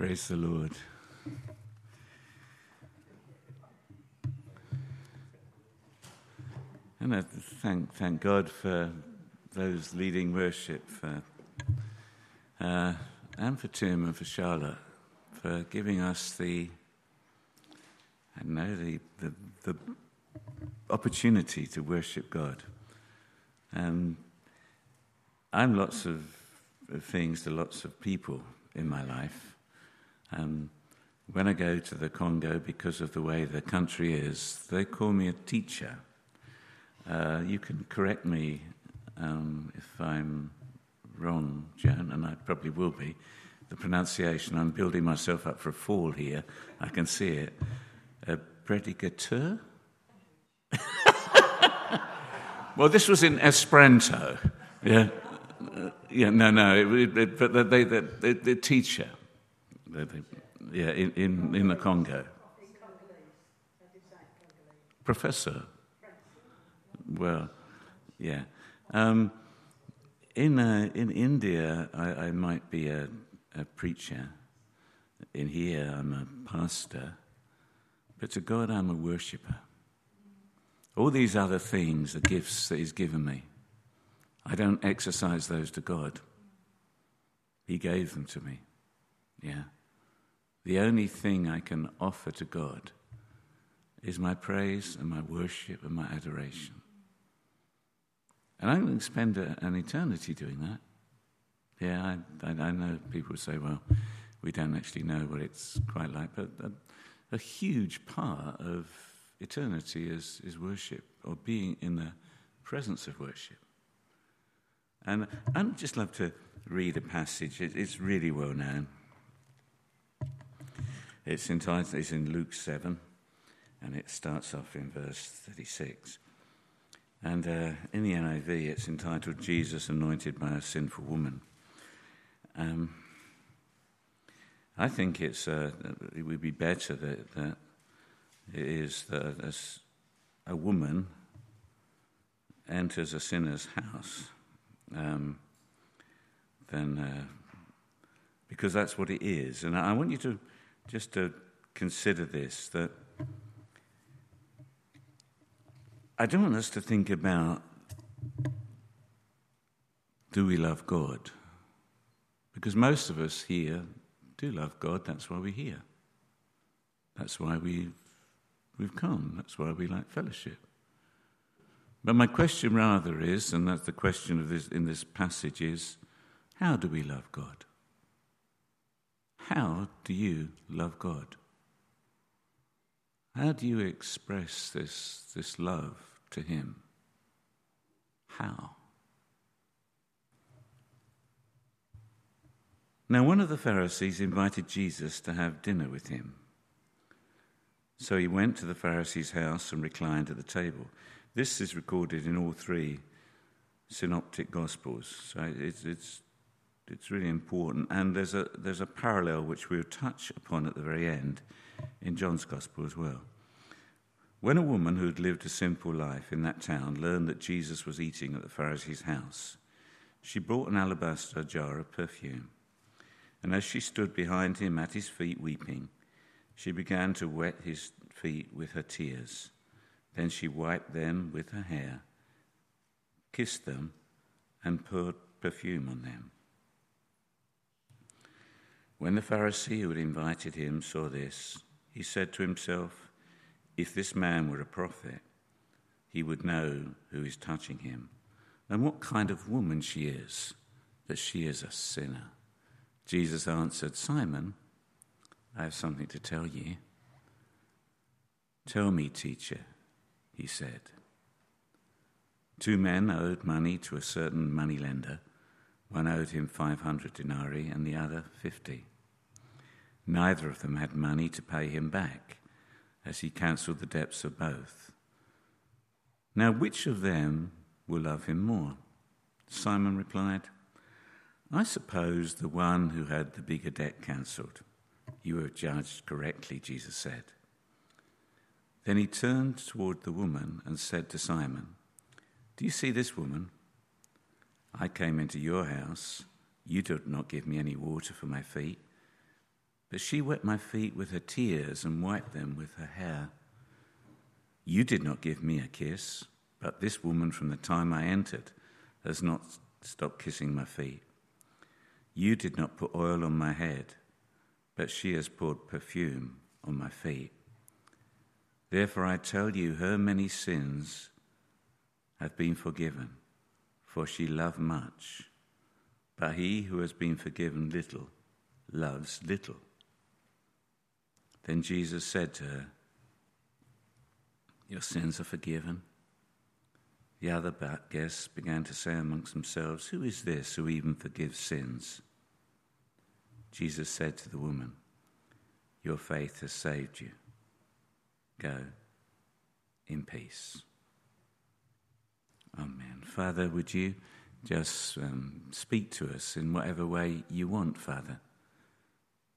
Praise the Lord. And I thank, thank God for those leading worship, for, uh, and for Tim and for Charlotte, for giving us the, I know, the, the, the opportunity to worship God. And I'm lots of things to lots of people in my life. Um, when I go to the Congo, because of the way the country is, they call me a teacher. Uh, you can correct me um, if I'm wrong, Joan, and I probably will be. The pronunciation, I'm building myself up for a fall here. I can see it. A predicateur? well, this was in Esperanto. Yeah. Uh, yeah, no, no, it, it, but they, the teacher, they, yeah, in, in, in the Congo. Professor. Well, yeah. Um, in, uh, in India, I, I might be a, a, preacher. In here, I'm a pastor. But to God, I'm a worshipper. All these other things are gifts that He's given me. I don't exercise those to God. He gave them to me. Yeah. The only thing I can offer to God is my praise and my worship and my adoration. And I'm going to spend a, an eternity doing that. Yeah, I, I, I, know people say, well, we don't actually know what it's quite like, but a, a huge part of eternity is, is worship or being in the presence of worship. And I'd just love to read a passage, it, it's really well known. It's entitled, it's in Luke 7, and it starts off in verse 36. And uh, in the NIV, it's entitled Jesus Anointed by a Sinful Woman. Um, I think it's, uh, it would be better that, that it is that a woman enters a sinner's house, um, then, uh, because that's what it is. And I want you to just to consider this that I don't want us to think about do we love God? Because most of us here do love God, that's why we're here. That's why we've, we've come, that's why we like fellowship. But my question rather is, and that's the question of this, in this passage is, how do we love God? How do you love God? How do you express this, this love to him. How? Now, one of the Pharisees invited Jesus to have dinner with him. So he went to the Pharisee's house and reclined at the table. This is recorded in all three synoptic gospels. So it's, it's, it's really important. And there's a, there's a parallel which we'll touch upon at the very end in John's gospel as well. When a woman who had lived a simple life in that town learned that Jesus was eating at the Pharisee's house, she brought an alabaster jar of perfume. And as she stood behind him at his feet weeping, she began to wet his feet with her tears. Then she wiped them with her hair, kissed them, and poured perfume on them. When the Pharisee who had invited him saw this, he said to himself, if this man were a prophet, he would know who is touching him and what kind of woman she is, that she is a sinner. Jesus answered, Simon, I have something to tell you. Tell me, teacher, he said. Two men owed money to a certain moneylender. One owed him 500 denarii and the other 50. Neither of them had money to pay him back as he cancelled the debts of both. Now, which of them will love him more? Simon replied, I suppose the one who had the bigger debt cancelled. You have judged correctly, Jesus said. Then he turned toward the woman and said to Simon, Do you see this woman? I came into your house. You did not give me any water for my feet But she wet my feet with her tears and wiped them with her hair. You did not give me a kiss, but this woman from the time I entered has not stopped kissing my feet. You did not put oil on my head, but she has poured perfume on my feet. Therefore I tell you, her many sins have been forgiven, for she loved much. But he who has been forgiven little loves little. Then Jesus said to her, Your sins are forgiven. The other guests began to say amongst themselves, Who is this who even forgives sins? Jesus said to the woman, Your faith has saved you. Go in peace. Amen. Father, would you just um, speak to us in whatever way you want, Father,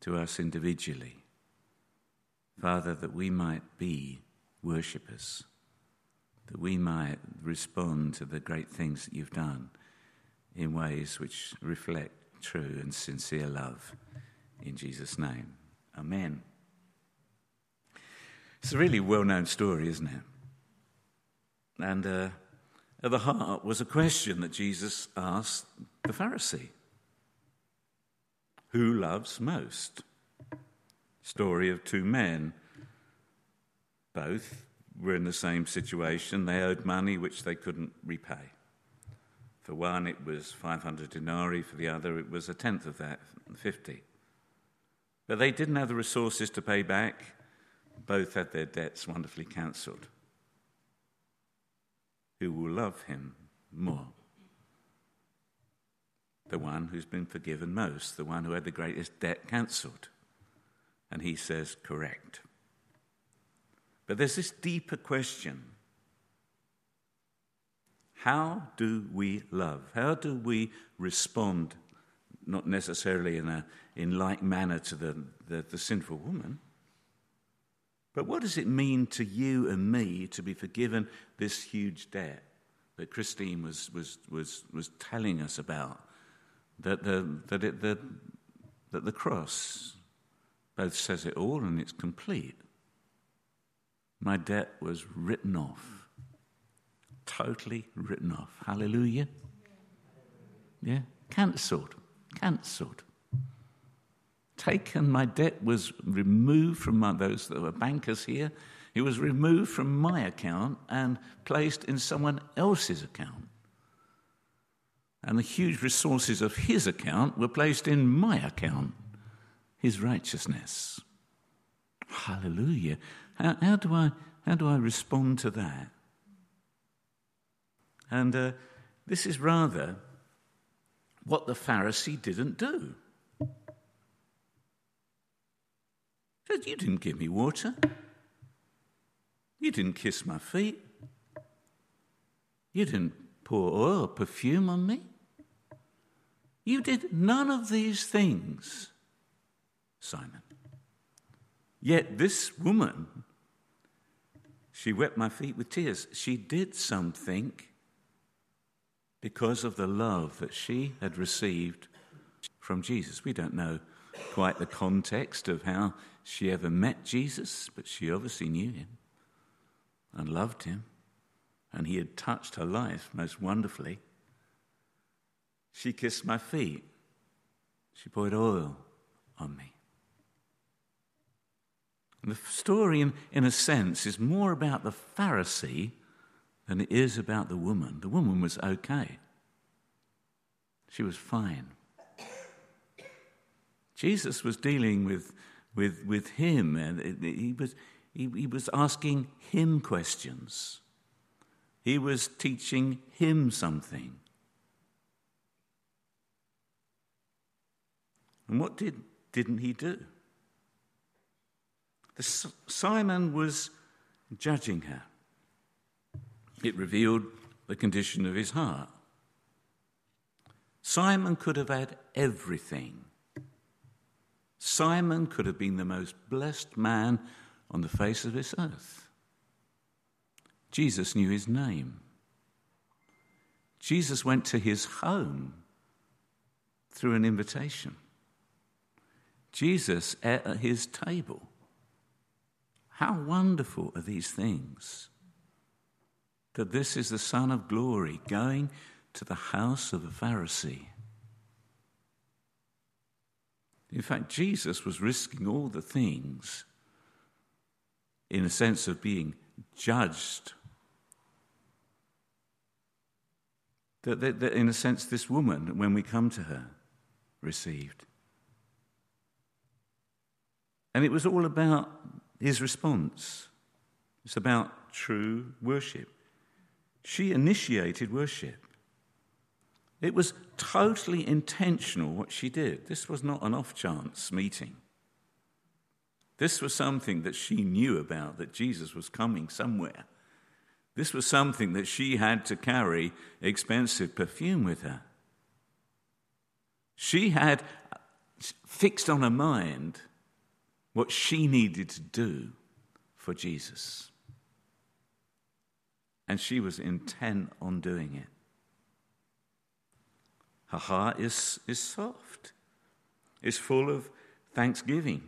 to us individually. Father, that we might be worshippers, that we might respond to the great things that you've done in ways which reflect true and sincere love. In Jesus' name, Amen. It's a really well known story, isn't it? And uh, at the heart was a question that Jesus asked the Pharisee Who loves most? Story of two men. Both were in the same situation. They owed money which they couldn't repay. For one, it was 500 denarii, for the other, it was a tenth of that, 50. But they didn't have the resources to pay back. Both had their debts wonderfully cancelled who will love him more. The one who's been forgiven most, the one who had the greatest debt cancelled. And he says, correct. But there's this deeper question How do we love? How do we respond, not necessarily in a in like manner to the, the, the sinful woman? But what does it mean to you and me to be forgiven this huge debt that Christine was, was, was, was telling us about? That the, that, it, the, that the cross both says it all and it's complete. My debt was written off, totally written off. Hallelujah. Yeah, cancelled, cancelled taken, my debt was removed from my, those that were bankers here. It was removed from my account and placed in someone else's account. And the huge resources of his account were placed in my account, his righteousness. Hallelujah. How, how do, I, how do I respond to that? And uh, this is rather what the Pharisee didn't do. said, You didn't give me water. You didn't kiss my feet. You didn't pour oil, perfume on me. You did none of these things, Simon. Yet this woman, she wet my feet with tears. She did something because of the love that she had received from Jesus. We don't know quite the context of how she ever met Jesus, but she obviously knew him and loved him, and he had touched her life most wonderfully. She kissed my feet. She poured oil on me. And the story, in, in a sense, is more about the Pharisee than it is about the woman. The woman was okay, she was fine. Jesus was dealing with with, with him. And he was, he, he was asking him questions, he was teaching him something. And what did, didn't he do? The, Simon was judging her. It revealed the condition of his heart. Simon could have had everything Simon could have been the most blessed man on the face of this earth. Jesus knew his name. Jesus went to his home through an invitation. Jesus at his table. How wonderful are these things? That this is the Son of Glory going to the house of a Pharisee. In fact, Jesus was risking all the things in a sense of being judged. That, that, that, in a sense, this woman, when we come to her, received. And it was all about his response. It's about true worship. She initiated worship. It was totally intentional what she did. This was not an off chance meeting. This was something that she knew about, that Jesus was coming somewhere. This was something that she had to carry expensive perfume with her. She had fixed on her mind what she needed to do for Jesus. And she was intent on doing it. Her heart is, is soft, is full of thanksgiving.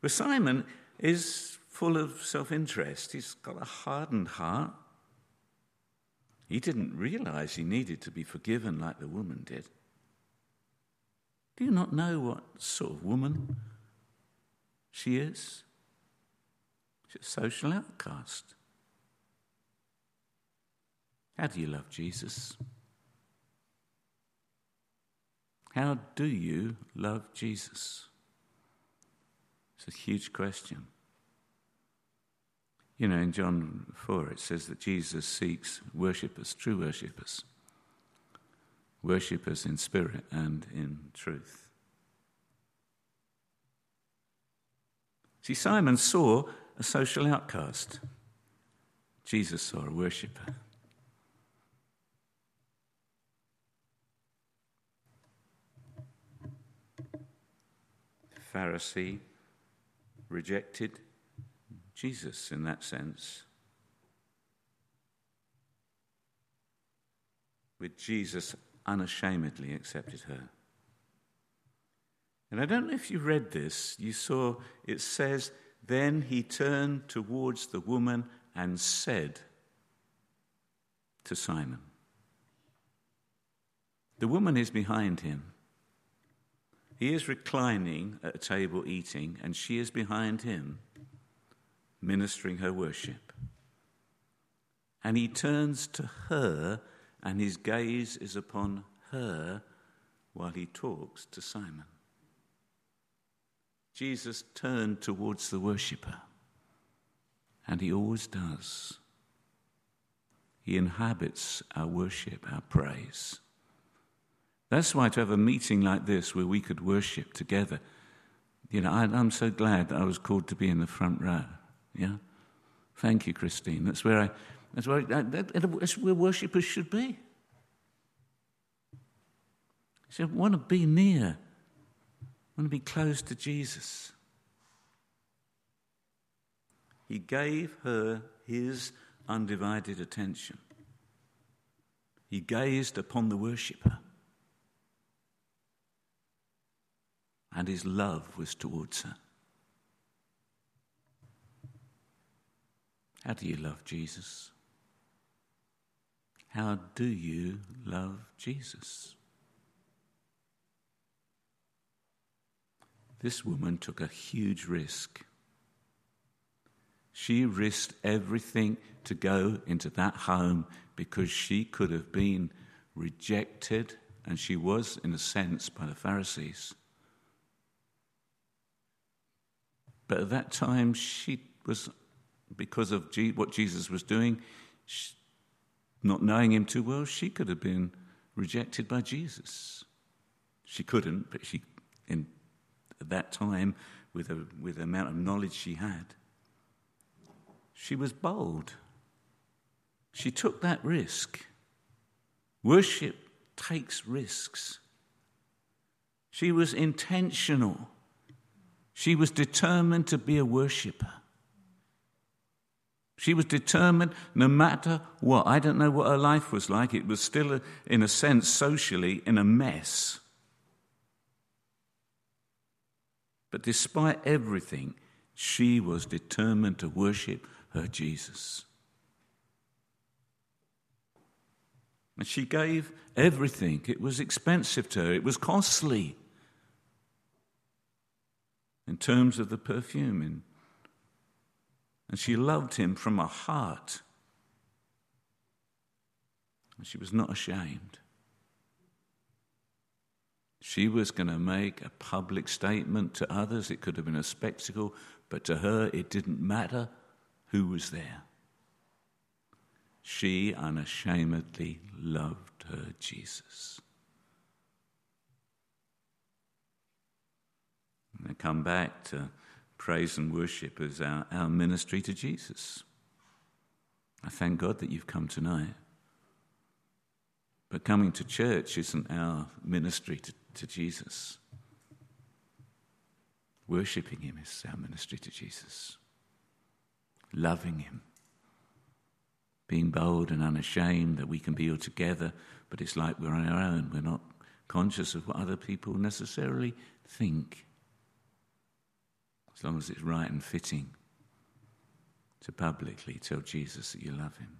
But Simon is full of self interest. He's got a hardened heart. He didn't realize he needed to be forgiven like the woman did. Do you not know what sort of woman she is? She's a social outcast. How do you love Jesus? How do you love Jesus? It's a huge question. You know, in John 4, it says that Jesus seeks worshippers, true worshippers, worshippers in spirit and in truth. See, Simon saw a social outcast, Jesus saw a worshipper. Pharisee rejected Jesus in that sense. With Jesus unashamedly accepted her. And I don't know if you read this, you saw it says, Then he turned towards the woman and said to Simon, The woman is behind him. He is reclining at a table eating, and she is behind him, ministering her worship. And he turns to her, and his gaze is upon her while he talks to Simon. Jesus turned towards the worshipper, and he always does. He inhabits our worship, our praise. That's why to have a meeting like this where we could worship together, you know, I, am so glad that I was called to be in the front row. Yeah, thank you, Christine. That's where I. That's where, I, that, that's where worshippers should be. So want to be near, want to be close to Jesus. He gave her his undivided attention. He gazed upon the worshipper. and his love was towards her. How do you love Jesus? How do you love Jesus? This woman took a huge risk. She risked everything to go into that home because she could have been rejected, and she was, in a sense, by the Pharisees. But at that time, she was, because of what Jesus was doing, she, not knowing him too well, she could have been rejected by Jesus. She couldn't, but she, in at that time, with, a, with the amount of knowledge she had, she was bold. She took that risk. Worship takes risks. She was intentional. She was determined to be a worshiper. She was determined no matter what. I don't know what her life was like. It was still, in a sense, socially in a mess. But despite everything, she was determined to worship her Jesus. And she gave everything. It was expensive to her, it was costly in terms of the perfume. And she loved him from her heart. And she was not ashamed. She was going to make a public statement to others. It could have been a spectacle, but to her, it didn't matter who was there. She unashamedly loved her Jesus. And I come back to praise and worship as our, our ministry to Jesus. I thank God that you've come tonight. But coming to church isn't our ministry to, to Jesus. Worshipping Him is our ministry to Jesus. Loving Him. Being bold and unashamed that we can be all together, but it's like we're on our own. We're not conscious of what other people necessarily think. As long as it's right and fitting to publicly tell Jesus that you love Him.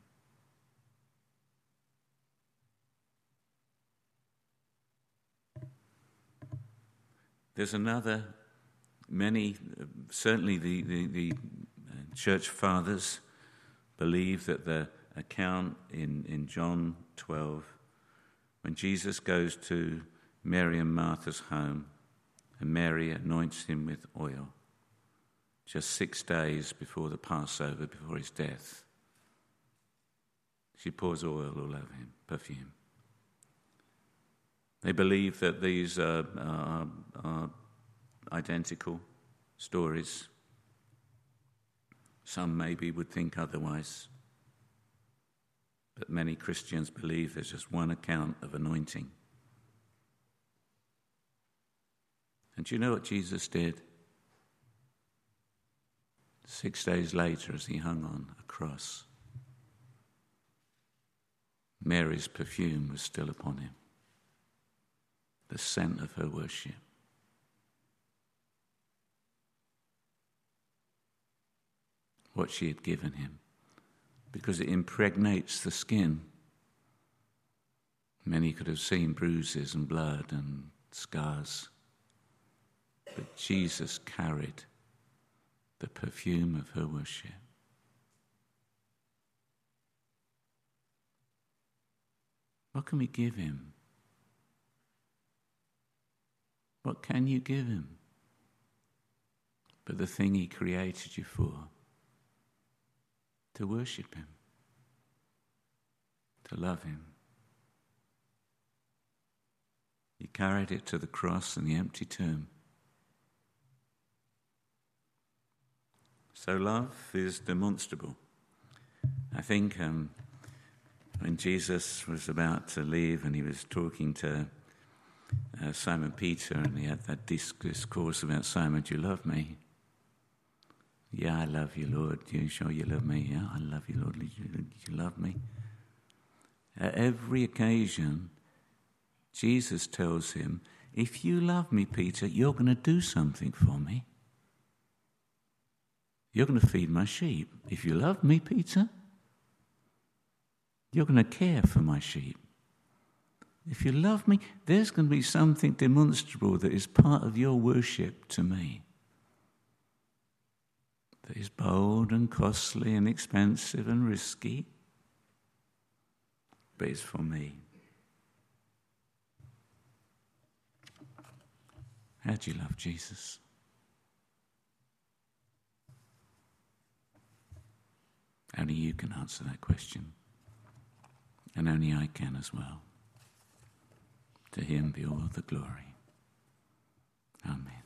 There's another, many, certainly the, the, the uh, church fathers believe that the account in, in John 12, when Jesus goes to Mary and Martha's home, and Mary anoints him with oil, just six days before the Passover, before his death. She pours oil all over him, perfume. They believe that these are, are, are identical stories. Some maybe would think otherwise. But many Christians believe there's just one account of anointing. And do you know what Jesus did? Six days later, as he hung on a cross, Mary's perfume was still upon him the scent of her worship. What she had given him, because it impregnates the skin. Many could have seen bruises and blood and scars, but Jesus carried the perfume of her worship. What can we give him? What can you give him? But the thing he created you for to worship him, to love him. He carried it to the cross and the empty tomb. So love is demonstrable. I think um, when Jesus was about to leave and he was talking to uh, Simon Peter, and he had that discourse about Simon, do you love me? Yeah, I love you, Lord. You sure you love me? Yeah, I love you, Lord. You, you love me? At every occasion, Jesus tells him, If you love me, Peter, you're going to do something for me. You're going to feed my sheep. If you love me, Peter, you're going to care for my sheep. If you love me, there's going to be something demonstrable that is part of your worship to me. That is bold and costly and expensive and risky, but it's for me. How do you love Jesus? Only you can answer that question, and only I can as well. To him be all the glory. Amen.